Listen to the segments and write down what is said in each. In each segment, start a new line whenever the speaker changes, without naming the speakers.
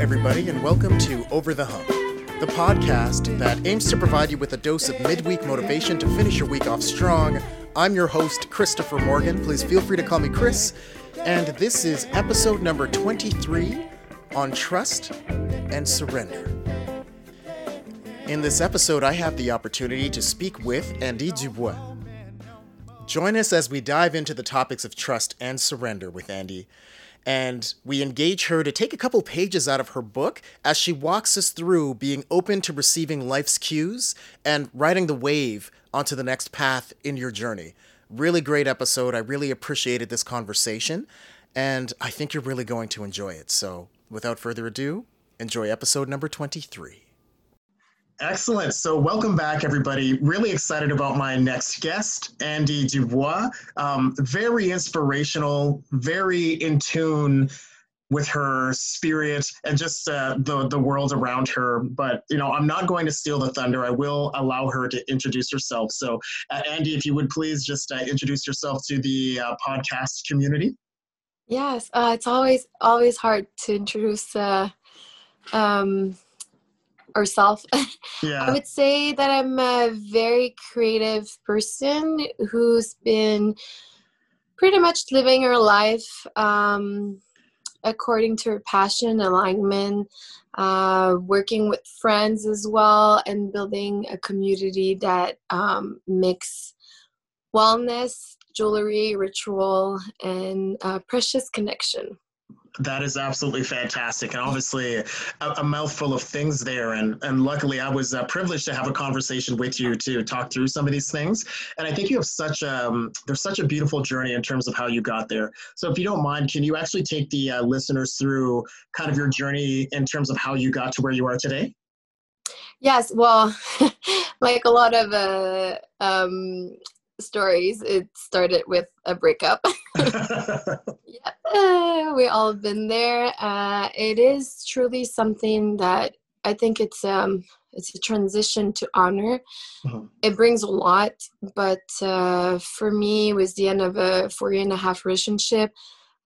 everybody, and welcome to Over the Hump, the podcast that aims to provide you with a dose of midweek motivation to finish your week off strong. I'm your host, Christopher Morgan. Please feel free to call me Chris. And this is episode number 23 on trust and surrender. In this episode, I have the opportunity to speak with Andy Dubois. Join us as we dive into the topics of trust and surrender with Andy and we engage her to take a couple pages out of her book as she walks us through being open to receiving life's cues and riding the wave onto the next path in your journey. Really great episode. I really appreciated this conversation, and I think you're really going to enjoy it. So, without further ado, enjoy episode number 23. Excellent. So, welcome back, everybody. Really excited about my next guest, Andy Dubois. Um, very inspirational, very in tune with her spirit and just uh, the the world around her. But you know, I'm not going to steal the thunder. I will allow her to introduce herself. So, uh, Andy, if you would please just uh, introduce yourself to the uh, podcast community.
Yes, uh, it's always always hard to introduce. Uh, um, ourselves. Yeah. I would say that I'm a very creative person who's been pretty much living her life um, according to her passion, alignment, uh, working with friends as well, and building a community that um, mix wellness, jewelry, ritual, and uh, precious connection.
That is absolutely fantastic, and obviously a, a, mouthful of things there. And and luckily, I was uh, privileged to have a conversation with you to talk through some of these things. And I think you have such a um, there's such a beautiful journey in terms of how you got there. So if you don't mind, can you actually take the uh, listeners through kind of your journey in terms of how you got to where you are today?
Yes, well, like a lot of uh, um, stories, it started with a breakup. yeah, uh, we all been there. Uh, it is truly something that I think it's um it's a transition to honor. Uh-huh. It brings a lot, but uh, for me, it was the end of a four year and a half relationship.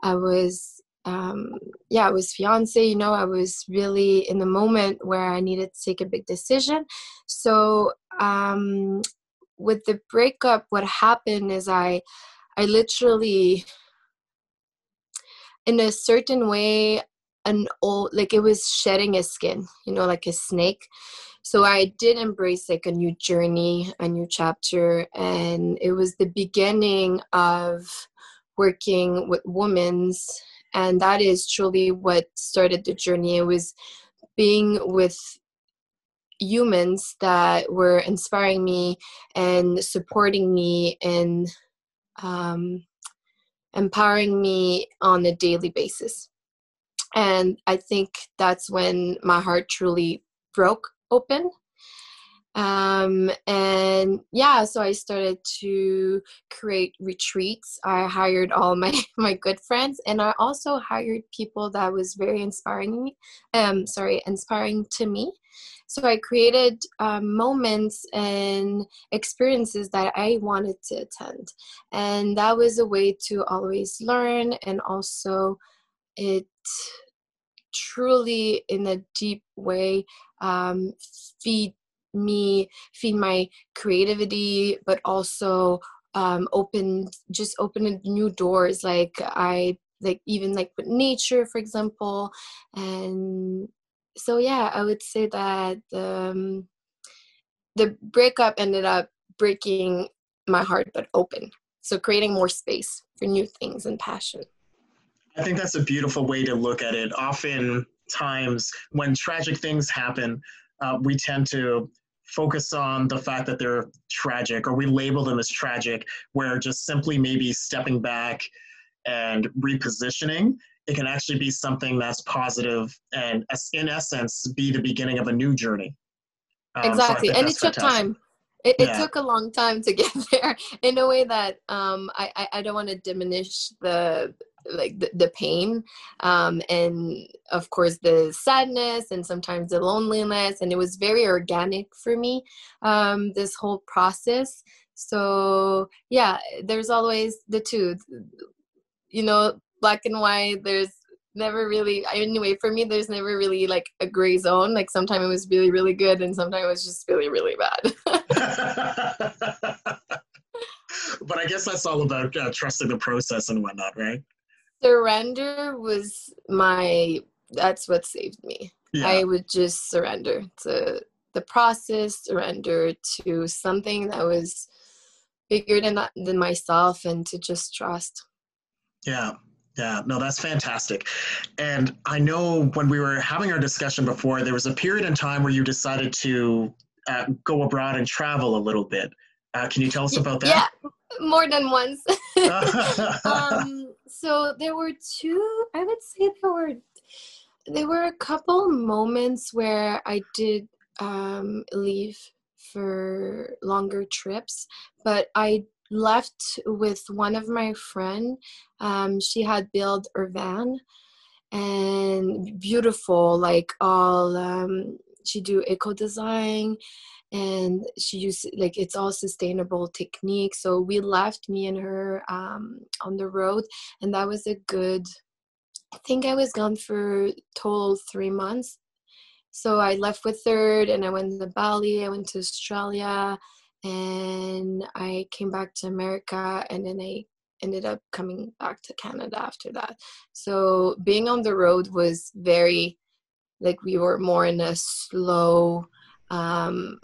I was um yeah i was fiance you know i was really in the moment where i needed to take a big decision so um with the breakup what happened is i i literally in a certain way an old like it was shedding a skin you know like a snake. So i did embrace like a new journey a new chapter and it was the beginning of working with women's and that is truly what started the journey. It was being with humans that were inspiring me and supporting me and um, empowering me on a daily basis. And I think that's when my heart truly broke open um, and yeah so i started to create retreats. I hired all my my good friends and i also hired people that was very inspiring um sorry inspiring to me. So i created um, moments and experiences that i wanted to attend. And that was a way to always learn and also it truly in a deep way um, feed me feed my creativity but also um open just open new doors. Like i like even like with nature for example. And so yeah i would say that um the breakup ended up breaking my heart but open. So creating more space for new things and passion.
I think that's a beautiful way to look at it. Often times when tragic things happen uh, we tend to focus on the fact that they're tragic or we label them as tragic, where just simply maybe stepping back and repositioning, it can actually be something that's positive and, in essence, be the beginning of a new journey.
Um, exactly. So and it took time. It, it took a long time to get there in a way that um, I, I, I don't want to diminish the like the, the pain um, and of course the sadness and sometimes the loneliness and it was very organic for me um, this whole process. So yeah there's always the two you know black and white there's never really anyway for me there's never really like a gray zone. Like sometimes it was really really good and sometimes it was just really really bad.
But i guess that's all about uh, trusting the process and whatnot right?
Surrender was my that's what saved me. Yeah. i would just surrender to the process surrender to something that was bigger than than myself and to just trust.
Yeah yeah, no, that's fantastic. And I know when we were having our discussion before, there was a period in time where you decided to uh, go abroad and travel a little bit. Uh, can you tell us about that?
Yeah, more than once. um, so there were two. I would say there were there were a couple moments where I did um, leave for longer trips, but I left with one of my friend. Um, she had built her van and beautiful, like all um, she do eco design and she used like it's all sustainable technique so we left me and her um, on the road and that was a good i think i was gone for total three months so i left with third and i went to bali i went to australia and I came back to America and then I ended up coming back to Canada after that. So being on the road was very like we were more in a slow um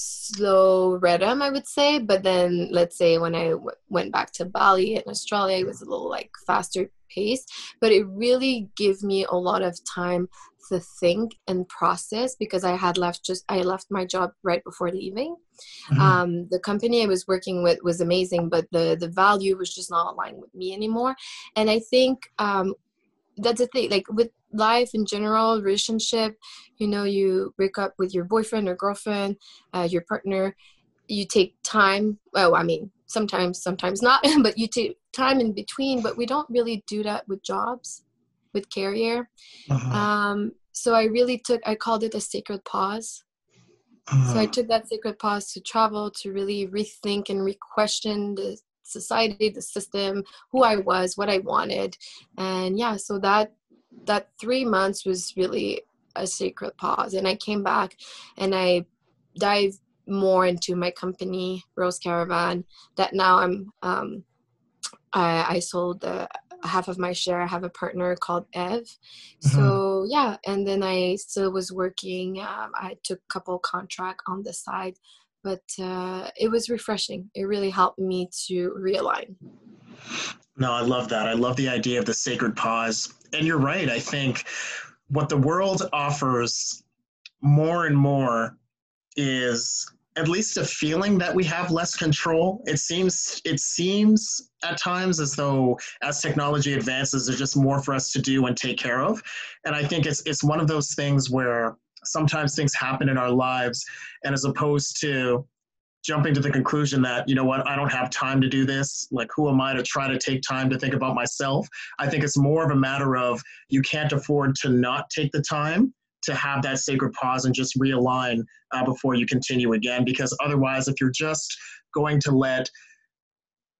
slow rhythm i would say but then let's say when I w- went back to bali in australia it was a little like faster pace but it really gave me a lot of time to think and process because I had left just I left my job right before leaving. Mm-hmm. Um, the company I was working with was amazing, but the the value was just not aligned with me anymore. And I think um, that's the thing. Like with life in general, relationship, you know, you break up with your boyfriend or girlfriend, uh, your partner. You take time. Well, I mean, sometimes, sometimes not, but you take time in between. But we don't really do that with jobs with career. Uh-huh. Um, so I really took, I called it a sacred pause. Uh-huh. So I uh-huh. took that sacred pause to travel, to really rethink and re-question the society, the system, who I was, what I wanted, and yeah. So that that three months was really a sacred pause, and I came back and I dived more into my company, Rose Caravan. That now I'm um, I, I sold the half of my share. I have a partner called Ev. Mm-hmm. So yeah, and then I still was working. Um, I took a couple contract on the side, but uh, it was refreshing. It really helped me to realign.
No, I love that. I love the idea of the sacred pause. And you're right. I think what the world offers more and more is at least a feeling that we have less control. It seems it seems at times as though as technology advances, there's just more for us to do and take care of. And I think it's it's one of those things where sometimes things happen in our lives, and as opposed to jumping to the conclusion that you know what i don't have time to do this like who am i to try to take time to think about myself i think it's more of a matter of you can't afford to not take the time to have that sacred pause and just realign uh, before you continue again. Because otherwise, if you're just going to let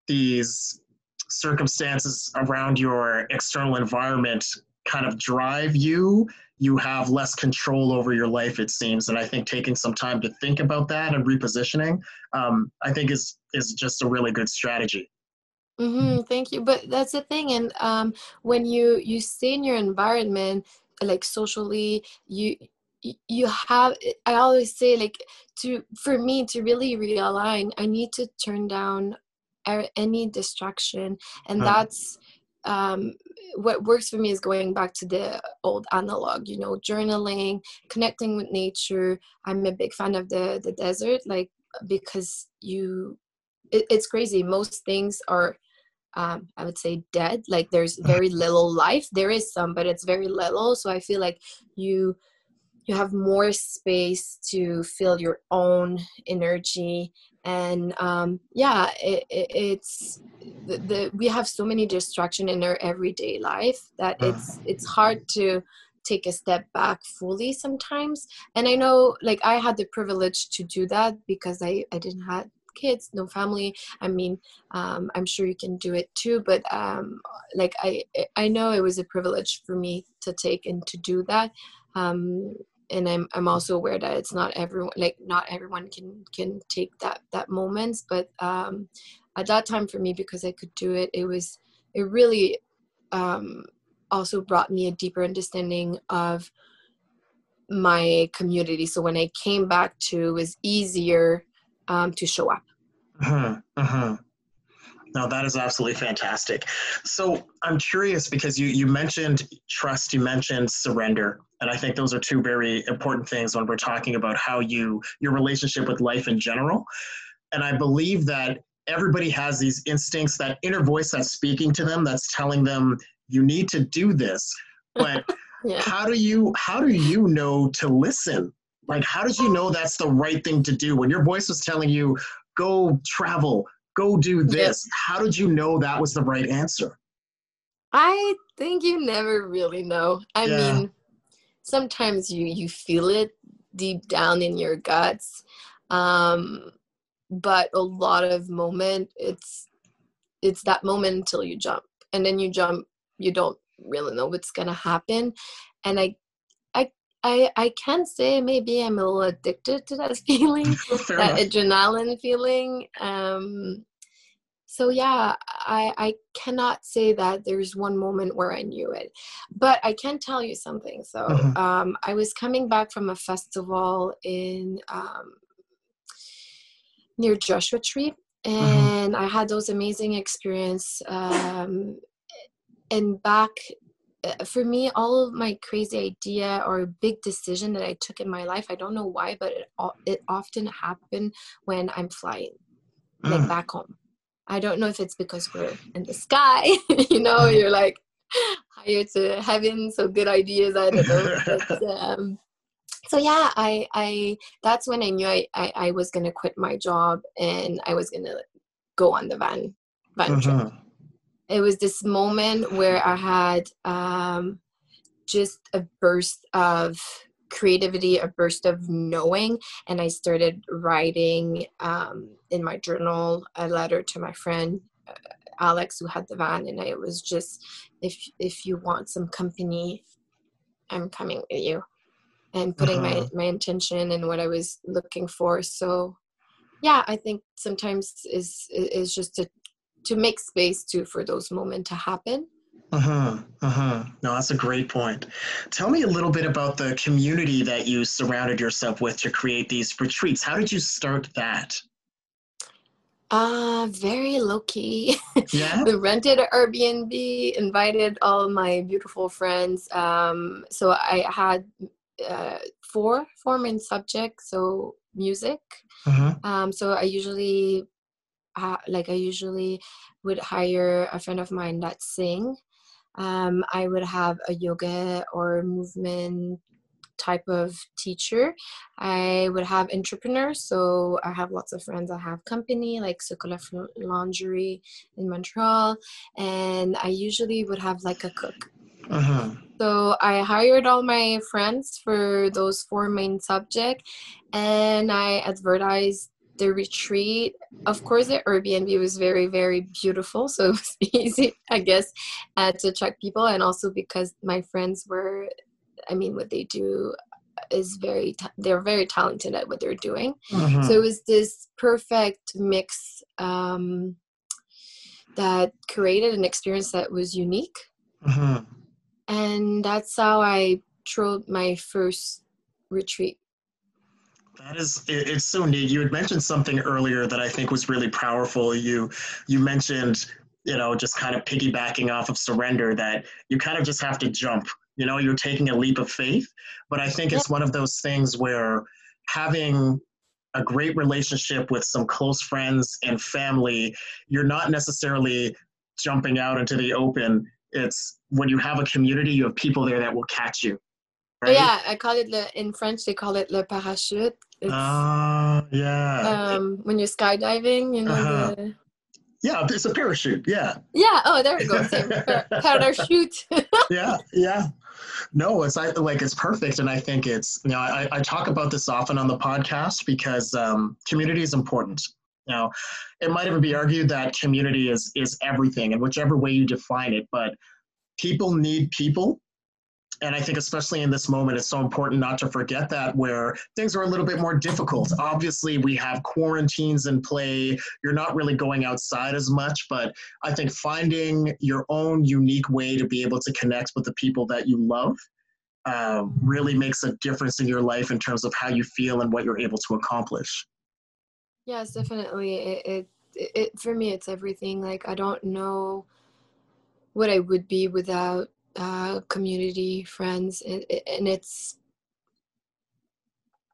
these circumstances around your external environment kind of drive you, you have less control over your life, it seems. And I think taking some time to think about that and repositioning, um, I think is is just a really good strategy.
Mm-hmm, thank you. But that's the thing, and um, when you you stay in your environment, like socially you you have i always say like to for me to really realign i need to turn down any distraction and that's um, what works for me is going back to the old analog you know journaling connecting with nature i'm a big fan of the the desert like because you it, it's crazy most things are um, I would say dead. Like there's very little life. There is some, but it's very little. So I feel like you you have more space to feel your own energy. And um, yeah it, it, it's the, the, we have so many distraction in our everyday life that it's it's hard to take a step back fully sometimes. And i know like i had the privilege to do that because i i didn't have kids no family. I mean um, i'm sure you can do it too but um, like i i know it was a privilege for me to take and to do that. Um, and I'm I'm also aware that it's not everyone like not everyone can can take that that moments but um at that time for me because I could do it it was it really um also brought me a deeper understanding of my community so when I came back to it was easier um to show up
uh-huh, uh-huh. No, that is absolutely fantastic. So I'm curious because you you mentioned trust, you mentioned surrender, and I think those are two very important things when we're talking about how you your relationship with life in general. And I believe that everybody has these instincts, that inner voice that's speaking to them, that's telling them you need to do this. But yeah. how do you how do you know to listen? Like how did you know that's the right thing to do when your voice was telling you go travel, go do this. How did you know that was the right answer?
I think you never really know. I yeah. mean, sometimes you you feel it deep down in your guts. Um but a lot of moment it's it's that moment until you jump and then you jump you don't really know what's gonna happen and i i i, I can say maybe i'm a little addicted to that feeling that adrenaline feeling um so yeah i i cannot say that there's one moment where i knew it but i can tell you something so mm-hmm. um, i was coming back from a festival in um, near joshua tree mm-hmm. and mm-hmm. i had those amazing experience um, and back uh, for me all of my crazy idea or big decision that i took in my life i don't know why but it, it often happened when i'm flying like mm. back home I don't know if it's because we're in the sky, you know, mm-hmm. you're like higher to heaven, so good ideas. I don't know. But, um, so yeah, I, I that's when I knew I, I, I, was gonna quit my job and I was gonna go on the van van uh-huh. trip. It was this moment where I had um, just a burst of creativity, a burst of knowing, and I started writing um, in my journal a letter to my friend uh, Alex, who had the van, and I was just, if if you want some company, I'm coming with you, and putting uh-huh. my my intention and what I was looking for. So, yeah, I think sometimes is is just to to make space to for those moments to happen
uh-huh. Uh-huh. No, that's a great point. Tell me a little bit about the community that you surrounded yourself with to create these retreats. How did you start that?
Uh, very low key.
Yeah.
we rented an Airbnb, invited all my beautiful friends. Um, so I had uh, four four main subjects. So music. Uh-huh. Um, so I usually, uh, like I usually would hire a friend of mine that sing um, I would have a yoga or movement type of teacher. I would have entrepreneurs. So I have lots of friends that have company like Sokola Laundry in Montreal. And I usually would have like a cook. Uh-huh. So I hired all my friends for those four main subjects and I advertised the retreat of course the airbnb was very very beautiful so it was easy i guess uh, to attract people and also because my friends were i mean what they do is very they're very talented at what they're doing mm-hmm. so it was this perfect mix um, that created an experience that was unique mm-hmm. and that's how i threw my first retreat
that is, it, it's so neat. You had mentioned something earlier that I think was really powerful. You, you mentioned, you know, just kind of piggybacking off of surrender that you kind of just have to jump. You know, you're taking a leap of faith. But I think it's one of those things where having a great relationship with some close friends and family, you're not necessarily jumping out into the open. It's when you have a community, you have people there that will catch you.
Right? Yeah, I call it the in French. They call it le parachute.
Ah, uh, yeah.
Um, when you're skydiving, you know. Uh-huh. The...
Yeah, it's a parachute. Yeah.
Yeah. Oh, there we go. Same. parachute.
yeah, yeah. No, it's I, like it's perfect, and I think it's you know I, I talk about this often on the podcast because um, community is important. Now, it might even be argued that community is is everything, in whichever way you define it. But people need people, and I think especially in this moment, it's so important not to forget that where things are a little bit more difficult. Obviously, we have quarantines in play. You're not really going outside as much, but I think finding your own unique way to be able to connect with the people that you love uh, really makes a difference in your life in terms of how you feel and what you're able to accomplish.
Yes, definitely. It, it, it for me, it's everything. Like I don't know what I would be without uh, community, friends, and, and it's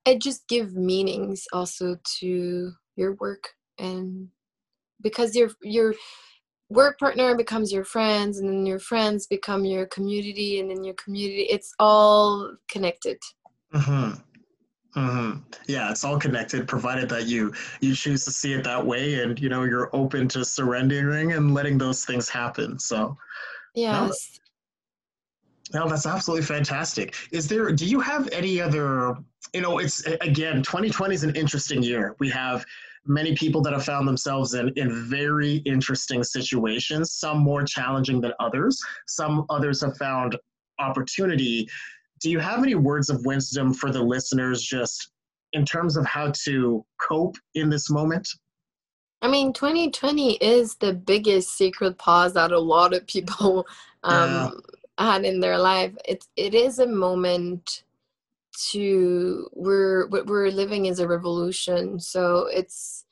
it just give meanings also to your work and because your your work partner becomes your friends and then your friends become your community and then your community it's all connected
mm-hmm. Mm-hmm. yeah it's all connected provided that you you choose to see it that way and you know you're open to surrendering and letting those things happen so
yes
no, no that's absolutely fantastic is there do you have any other you know it's again 2020 is an interesting year we have many people that have found themselves in, in very interesting situations, some more challenging than others. Some others have found opportunity. Do you have any words of wisdom for the listeners just in terms of how to cope in this moment?
I mean, 2020 is the biggest secret pause that a lot of people um, yeah. Had in their life. It, it is a moment to we're what we're living is a revolution so it's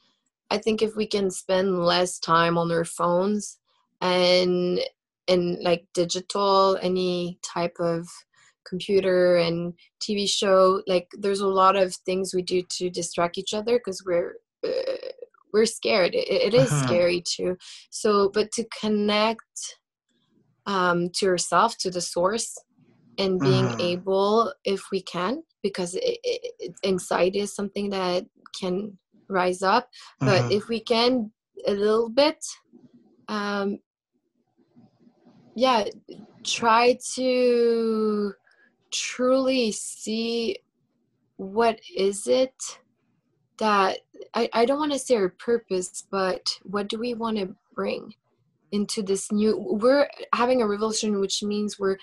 i think if we can spend less time on our phones and and like digital any type of computer and tv show like there's a lot of things we do to distract each other because we're uh, we're scared it, it is uh-huh. scary too so but to connect um to yourself to the source and being uh able if we can because it, it, anxiety is something that can rise up but mm-hmm. if we can a little bit um yeah try to truly see what is it that i, I don't want to say our purpose but what do we want to bring into this new we're having a revolution which means we're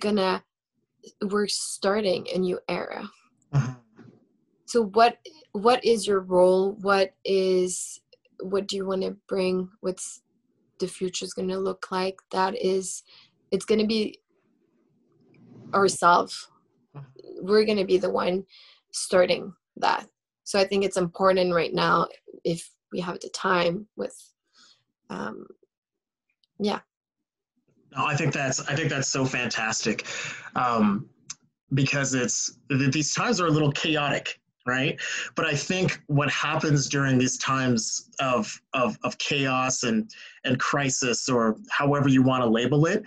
gonna we're starting a new era. Uh-huh. so what what is your role? What is what do you want to bring? What's the future is going to look like? That is it's going to be ourselves uh-huh. we're going to be the one starting that. So i think it's important right now if we have the time with um yeah
no, I think that's I think that's so fantastic, um, because it's these times are a little chaotic, right? But I think what happens during these times of of, of chaos and and crisis, or however you want to label it,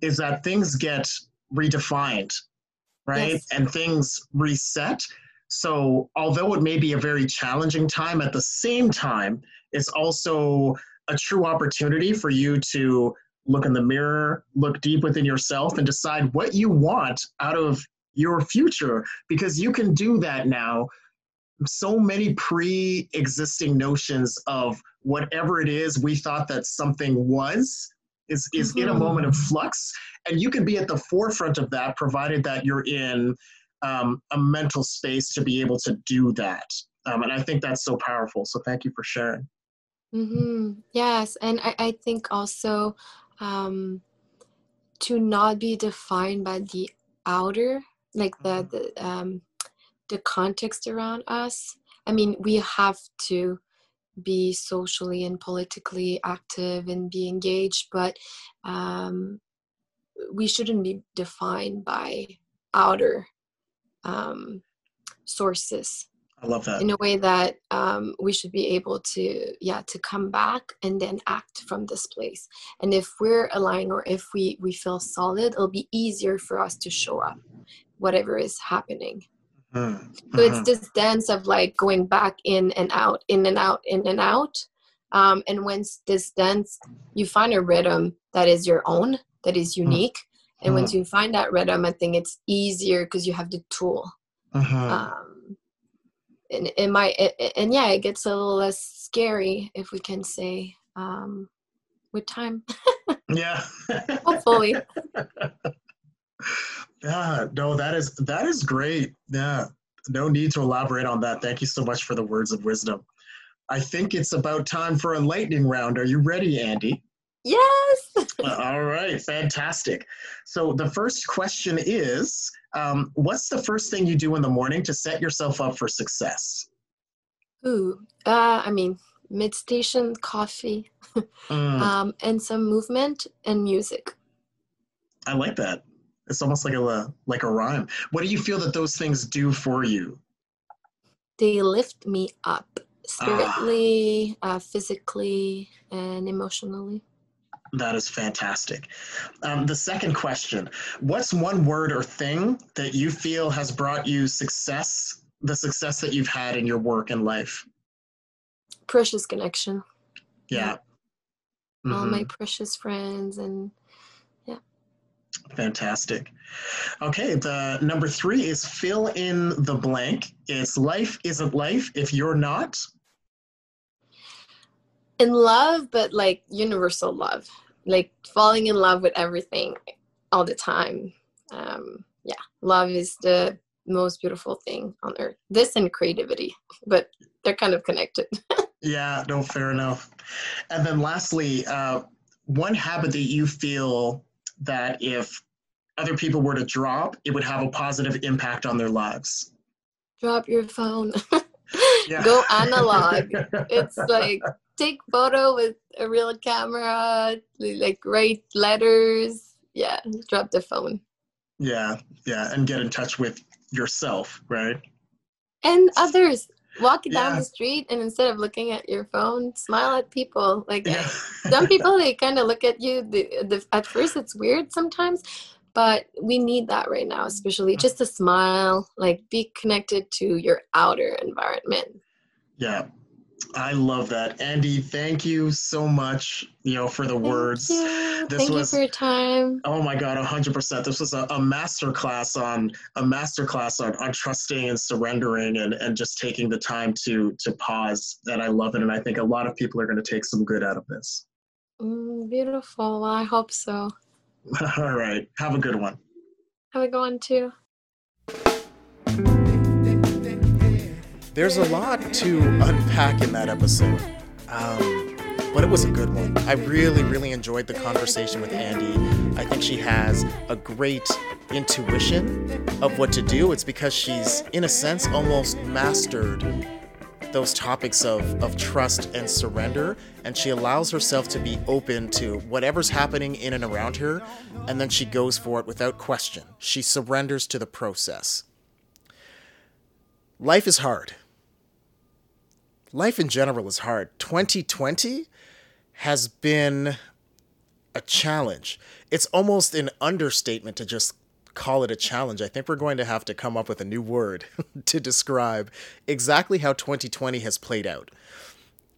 is that things get redefined, right? Yes. And things reset. So although it may be a very challenging time, at the same time, it's also a true opportunity for you to look in the mirror, look deep within yourself, and decide what you want out of your future because you can do that now. So many pre existing notions of whatever it is we thought that something was is, is mm-hmm. in a mm-hmm. moment of flux. And you can be at the forefront of that provided that you're in um, a mental space to be able to do that. Um, and I think that's so powerful. So thank you for sharing.
Mm-hmm. Yes. And I, I think also um, to not be defined by the outer, like the mm-hmm. the um, the context around us. I mean, we have to be socially and politically active and be engaged, but um, we shouldn't be defined by outer um, sources.
I love that.
In a way that um, we should be able to, yeah, to come back and then act from this place. And if we're aligned or if we we feel solid, it'll be easier for us to show up, whatever is happening. Mm-hmm. So it's mm-hmm. this dance of like going back in and out, in and out, in and out. Um, and once this dance, you find a rhythm that is your own, that is mm-hmm. unique. Mm-hmm. And once you find that rhythm, I think it's easier because you have the tool.
Mm-hmm. Um,
and it might it, and yeah it gets a little less scary if we can say um with time.
Yeah.
Hopefully.
Yeah no that is that is great. Yeah no need to elaborate on that. Thank you so much for the words of wisdom. I think it's about time for a lightning round. Are you ready andy
yes.
All right fantastic. So the first question is um, what's the first thing you do in the morning to set yourself up for success?
Ooh, uh, I mean, meditation, coffee,
Mm,
um, and some movement and music.
i like that. It's almost like a like a rhyme. What do you feel that those things do for you?
They lift me up spiritually, uh, physically, and emotionally.
That is fantastic. Um, the second question What's one word or thing that you feel has brought you success, the success that you've had in your work and life?
Precious connection.
Yeah.
All
Mhm.
my precious friends and yeah.
Fantastic. Okay, the number three is fill in the blank. It's life isn't life if you're not.
In love, but like universal love, like falling in love with everything all the time. Um, yeah, love is the most beautiful thing on earth. This and creativity, but they're kind of connected.
Yeah, no, fair enough. And then lastly, uh, one habit that you feel that if other people were to drop, it would have a positive impact on their lives.
Drop your phone.
Yeah.
Go analog. it's like take photo with a real camera, like write letters. Yeah, drop the phone.
yeah, yeah, and get in touch with yourself, right?
And others. Walk down the street and instead of looking at your phone, smile at people. Like
Yeah.
some people, they kind of look at you. The, the, at first, it's weird sometimes, but we need that right now, especially just a smile. Like be connected to your outer environment.
yeah. I love that. Andy, thank you so much, you know, for the words.
Thank you.
This
Thank you
was-
for your time.
Oh my God, hundred percent. This was a, a master class on a master class on, on trusting and surrendering and, and just taking the time to to pause. And I love it. And I think a lot of people are going to take some good out of this.
Mm, beautiful. Well, I hope so.
All right. Have a good one.
Have a good one too.
There's a lot to unpack in that episode. Um, but it was a good one. I really, really enjoyed the conversation with Andy. I think she has a great intuition of what to do. It's because she's, in a sense, almost mastered those topics of, of trust and surrender, and she allows herself to be open to whatever's happening in and around her, and then she goes for it without question. She surrenders to the process. Life is hard. Life in general is hard. 2020 has been a challenge. It's almost an understatement to just call it a challenge. I think we're going to have to come up with a new word to describe exactly how 2020 has played out.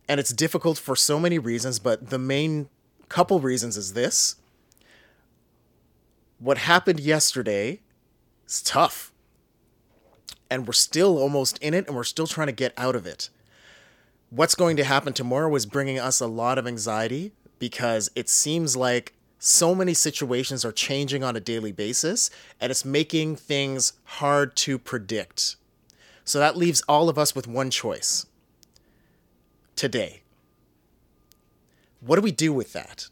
And it's difficult for so many reasons, but the main couple reasons is this. What happened yesterday is tough. And we're still almost in it and we're still trying to get out of it. What's going to happen tomorrow is bringing us a lot of anxiety because it seems like so many situations are changing on a daily basis and it's making things hard to predict. So that leaves all of us with one choice today. What do we do with that?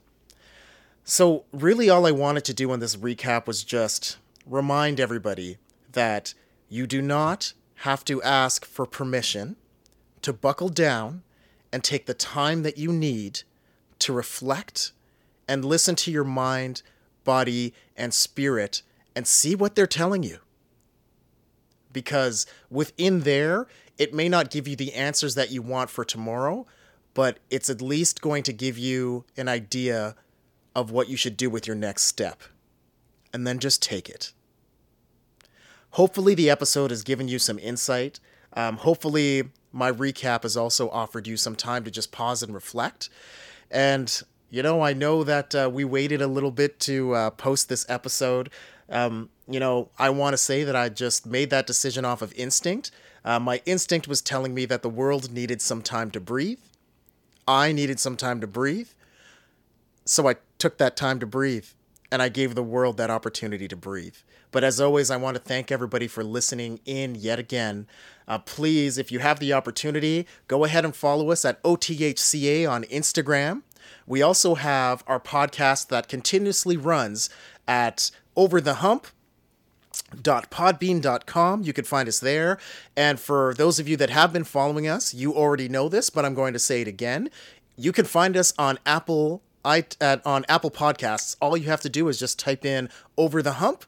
So, really, all I wanted to do on this recap was just remind everybody that you do not have to ask for permission to buckle down and take the time that you need to reflect and listen to your mind, body, and spirit and see what they're telling you. Because within there, it may not give you the answers that you want for tomorrow, but it's at least going to give you an idea of what you should do with your next step. And then just take it. Hopefully, the episode has given you some insight. Um, hopefully, my recap has also offered you some time to just pause and reflect. And, you know, I know that uh, we waited a little bit to uh, post this episode. Um, you know, I want to say that I just made that decision off of instinct. Uh, my instinct was telling me that the world needed some time to breathe. I needed some time to breathe. So I took that time to breathe and I gave the world that opportunity to breathe. But as always, I want to thank everybody for listening in yet again. Uh, please, if you have the opportunity, go ahead and follow us at OTHCA on Instagram. We also have our podcast that continuously runs at Over the Hump podbean.com you can find us there and for those of you that have been following us you already know this but i'm going to say it again you can find us on apple I, at, on apple podcasts all you have to do is just type in over the hump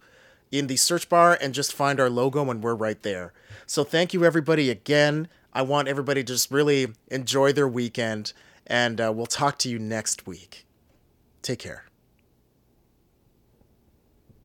in the search bar and just find our logo and we're right there. So thank you everybody again. I want everybody to just really enjoy their weekend and uh, we'll talk to you next week. Take care